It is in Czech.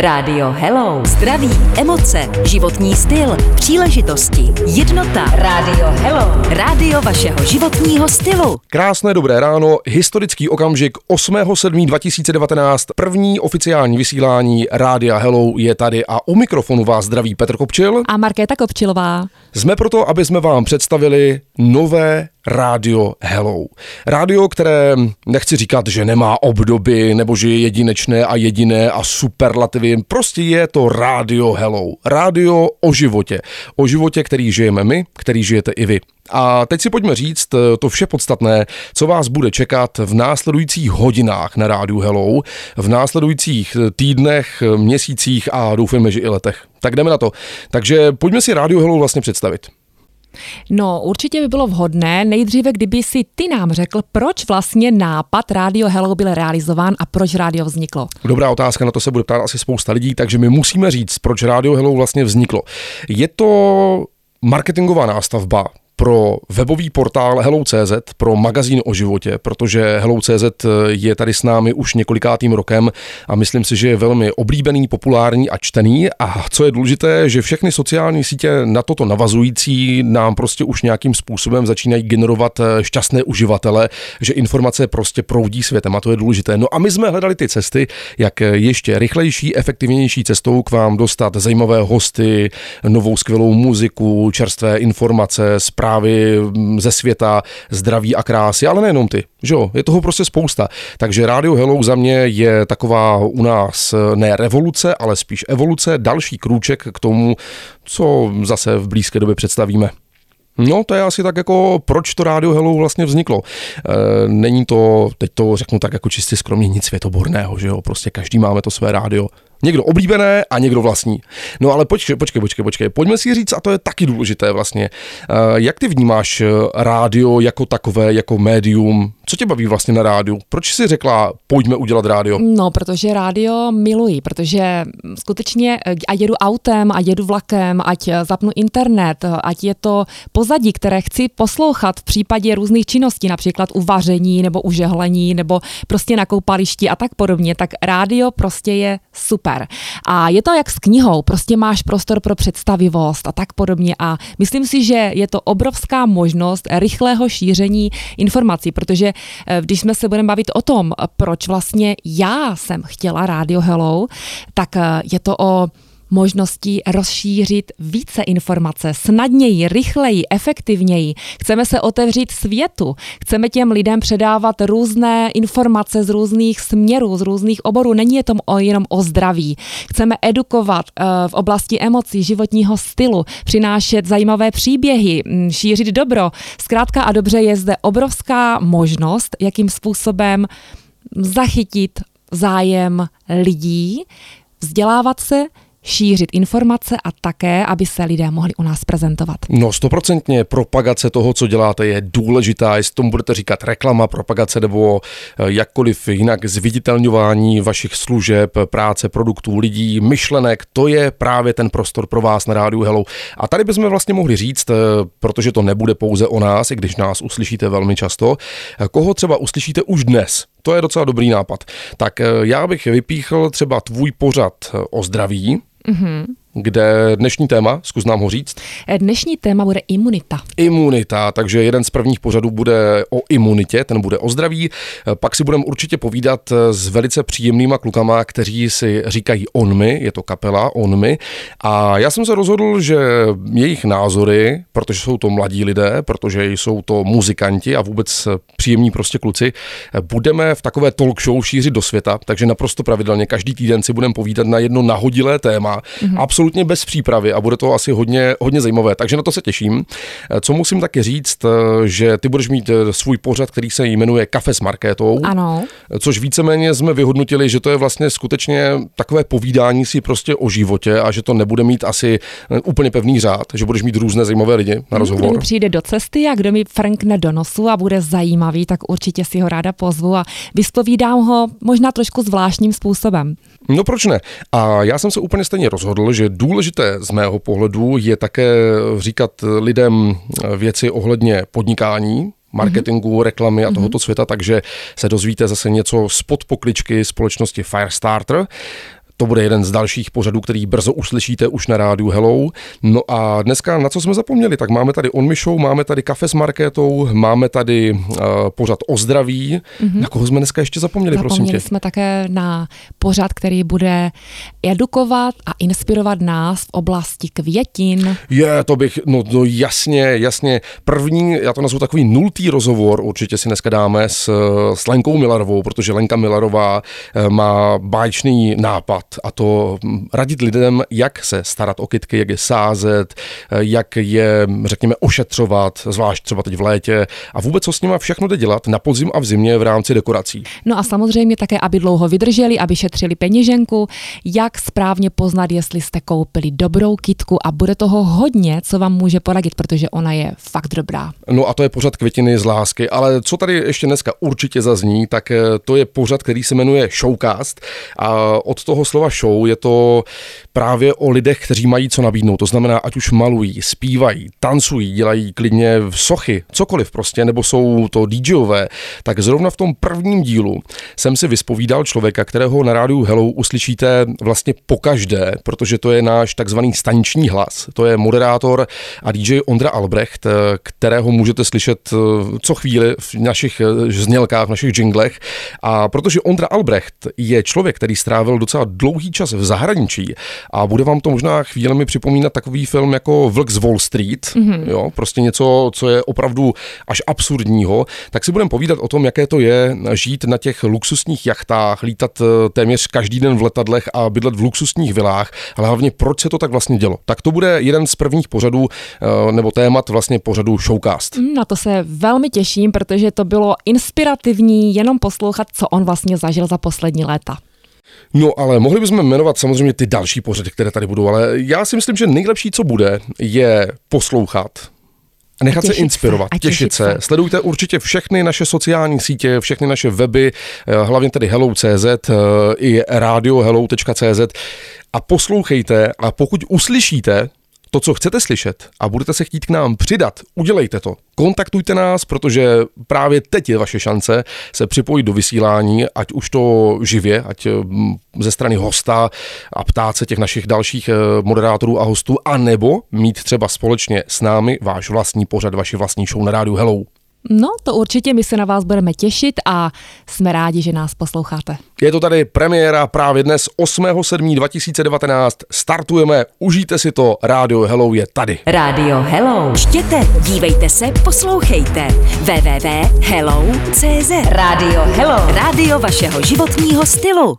Rádio Hello. Zdraví, emoce, životní styl, příležitosti, jednota. Rádio Hello. Rádio vašeho životního stylu. Krásné dobré ráno, historický okamžik 8.7.2019, první oficiální vysílání Rádia Hello je tady a u mikrofonu vás zdraví Petr Kopčil. A Markéta Kopčilová. Jsme proto, aby jsme vám představili nové rádio Hello. Rádio, které nechci říkat, že nemá obdoby, nebo že je jedinečné a jediné a superlativy, prostě je to rádio Hello. Rádio o životě. O životě, který žijeme my, který žijete i vy. A teď si pojďme říct to vše podstatné, co vás bude čekat v následujících hodinách na rádiu Hello, v následujících týdnech, měsících a doufejme, že i letech. Tak jdeme na to. Takže pojďme si rádio Hello vlastně představit. No, určitě by bylo vhodné nejdříve, kdyby si ty nám řekl, proč vlastně nápad Radio Hello byl realizován a proč rádio vzniklo. Dobrá otázka, na to se bude ptát asi spousta lidí, takže my musíme říct, proč Radio Hello vlastně vzniklo. Je to marketingová nástavba, pro webový portál Hello.cz, pro magazín o životě, protože Hello.cz je tady s námi už několikátým rokem a myslím si, že je velmi oblíbený, populární a čtený. A co je důležité, že všechny sociální sítě na toto navazující nám prostě už nějakým způsobem začínají generovat eh, šťastné uživatele, že informace prostě proudí světem a to je důležité. No a my jsme hledali ty cesty, jak ještě rychlejší, efektivnější cestou k vám dostat zajímavé hosty, novou skvělou muziku, čerstvé informace, mm, ze světa, zdraví a krásy, ale nejenom ty, že jo, je toho prostě spousta. Takže Radio Hello za mě je taková u nás ne revoluce, ale spíš evoluce, další krůček k tomu, co zase v blízké době představíme. No, to je asi tak jako, proč to Radio Hello vlastně vzniklo. E, není to, teď to řeknu tak jako čistě skromně, nic světoborného, že jo, prostě každý máme to své rádio. Někdo oblíbené a někdo vlastní. No ale počkej, počkej, počkej, počkej. Pojďme si říct, a to je taky důležité vlastně. Eh, jak ty vnímáš eh, rádio jako takové, jako médium? Co tě baví vlastně na rádiu? Proč jsi řekla, pojďme udělat rádio? No, protože rádio miluji, protože skutečně eh, a jedu autem a jedu vlakem, ať zapnu internet, ať je to pozadí, které chci poslouchat v případě různých činností, například u vaření nebo u žehlení nebo prostě na koupališti a tak podobně, tak rádio prostě je super super. A je to jak s knihou, prostě máš prostor pro představivost a tak podobně. A myslím si, že je to obrovská možnost rychlého šíření informací, protože eh, když jsme se budeme bavit o tom, proč vlastně já jsem chtěla Radio Hello, tak eh, je to o možností rozšířit více informace, snadněji, rychleji, efektivněji. Chceme se otevřít světu, chceme těm lidem předávat různé informace z různých směrů, z různých oborů. Není je to jenom o zdraví. Chceme edukovat uh, v oblasti emocí, životního stylu, přinášet zajímavé příběhy, mm, šířit dobro. Zkrátka a dobře je zde obrovská možnost, jakým způsobem zachytit zájem lidí, vzdělávat se, šířit informace a také, aby se lidé mohli u nás prezentovat. No stoprocentně propagace toho, co děláte, je důležitá. Jestli tomu budete říkat reklama, propagace nebo eh, jakkoliv jinak zviditelňování vašich služeb, práce, produktů, lidí, myšlenek, to je právě ten prostor pro vás na rádiu Hello. A tady bychom vlastně mohli říct, eh, protože to nebude pouze o nás, i když nás uslyšíte velmi často, eh, koho třeba uslyšíte už dnes, to je docela dobrý nápad. Tak já bych vypíchl třeba tvůj pořad o zdraví, Mm-hmm. Kde dnešní téma, zkus nám ho říct. Dnešní téma bude imunita. Imunita, takže jeden z prvních pořadů bude o imunitě, ten bude o zdraví. Pak si budeme určitě povídat s velice příjemnýma klukama, kteří si říkají onmy, je to kapela onmy. A já jsem se rozhodl, že jejich názory, protože jsou to mladí lidé, protože jsou to muzikanti a vůbec příjemní prostě kluci, budeme v takové talk show šířit do světa, takže naprosto pravidelně každý týden si budeme povídat na jedno nahodilé téma. Mm-hmm absolutně bez přípravy a bude to asi hodně, hodně zajímavé, takže na to se těším. Eh, co musím taky říct, eh, že ty budeš mít eh, svůj pořad, který se jmenuje Kafe s Markétou. Ano. Což víceméně jsme vyhodnotili, že to je vlastně skutečně takové povídání si prostě o životě a že to nebude mít asi úplně pevný řád, že budeš mít různé zajímavé lidi na rozhovor. Kdo mi přijde do cesty a kdo mi frankne do nosu a bude zajímavý, tak určitě si ho ráda pozvu a vyspovídám ho možná trošku zvláštním způsobem. No proč ne? A já jsem se úplně stejně rozhodl, že důležité z mého pohledu je také říkat lidem věci ohledně podnikání, marketingu, reklamy a mhm. tohoto světa, takže se dozvíte zase něco spod pokličky společnosti Firestarter. To bude jeden z dalších pořadů, který brzo uslyšíte už na rádiu Hello. No a dneska na co jsme zapomněli? Tak máme tady On Show, máme tady kafe s Markétou, máme tady uh, pořad o zdraví. Mm-hmm. Na koho jsme dneska ještě zapomněli, zapomněli prosím tě? jsme také na pořad, který bude edukovat a inspirovat nás v oblasti květin. Je, to bych, no, no jasně, jasně. První, já to nazvu takový nultý rozhovor, určitě si dneska dáme s, s Lenkou Milarovou, protože Lenka Milarová eh, má báječný nápad a to hm, radit lidem, jak se starat o kytky, jak je sázet, eh, jak je, řekněme, ošetřovat, zvlášť třeba teď v létě a vůbec co s nimi všechno jde dělat na podzim a v zimě v rámci dekorací. No a samozřejmě také, aby dlouho vydrželi, aby šetřili peněženku, jak správně poznat, jestli jste koupili dobrou kitku a bude toho hodně, co vám může poradit, protože ona je fakt dobrá. No a to je pořad květiny z lásky, ale co tady ještě dneska určitě zazní, tak eh, to je pořad, který se jmenuje Showcast a od toho slova show je to právě o lidech, kteří mají co nabídnout. To znamená, ať už malují, zpívají, tancují, dělají klidně sochy, cokoliv prostě, nebo jsou to DJové, tak zrovna v tom prvním dílu jsem si vyspovídal člověka, kterého na rádiu Hello uslyšíte vlastně pokaždé, protože to je náš takzvaný staniční hlas. To je moderátor a DJ Ondra Albrecht, kterého můžete slyšet eh, co chvíli v našich eh, znělkách, v našich jinglech. A protože Ondra Albrecht je člověk, který strávil docela dlouhý čas v zahraničí a bude vám to možná chvílemi připomínat takový film jako Vlk z Wall Street, mm-hmm. jo, prostě něco, co je opravdu až absurdního, tak si budeme povídat o tom, jaké to je žít na těch luxusních jachtách, lítat eh, téměř každý den v letadlech a bydlet v luxusních vilách, ale hlavně proč se to tak vlastně dělo. Tak to bude jeden z prvních pořadů eh, nebo témat vlastně pořadu Showcast. Na to se velmi těším, protože to bylo inspirativní jenom poslouchat, co on vlastně zažil za poslední léta. No ale mohli bychom jmenovat samozřejmě ty další pořady, které tady budou, ale já si myslím, že nejlepší, co bude, je poslouchat, a nechat se inspirovat, se, těšit, těšit se. se. Sledujte určitě všechny naše sociální sítě, všechny naše weby, eh, hlavně tedy hello.cz eh, i radiohello.cz a poslouchejte a pokud uslyšíte to, co chcete slyšet a budete se chtít k nám přidat, udělejte to. Kontaktujte nás, protože právě teď je vaše šance se připojit do vysílání, ať už to živě, ať mm, ze strany hosta a ptát se těch našich dalších eh, moderátorů a hostů, anebo mít třeba společně s námi váš vlastní pořad, vaši vlastní show na rádiu Hello. No, to určitě, my se na vás budeme těšit a jsme rádi, že nás posloucháte. Je to tady premiéra právě dnes 8.7.2019. Startujeme, užijte si to, Rádio Hello je tady. Rádio Hello. Čtěte, dívejte se, poslouchejte. www.hello.cz Rádio Hello. Rádio vašeho životního stylu.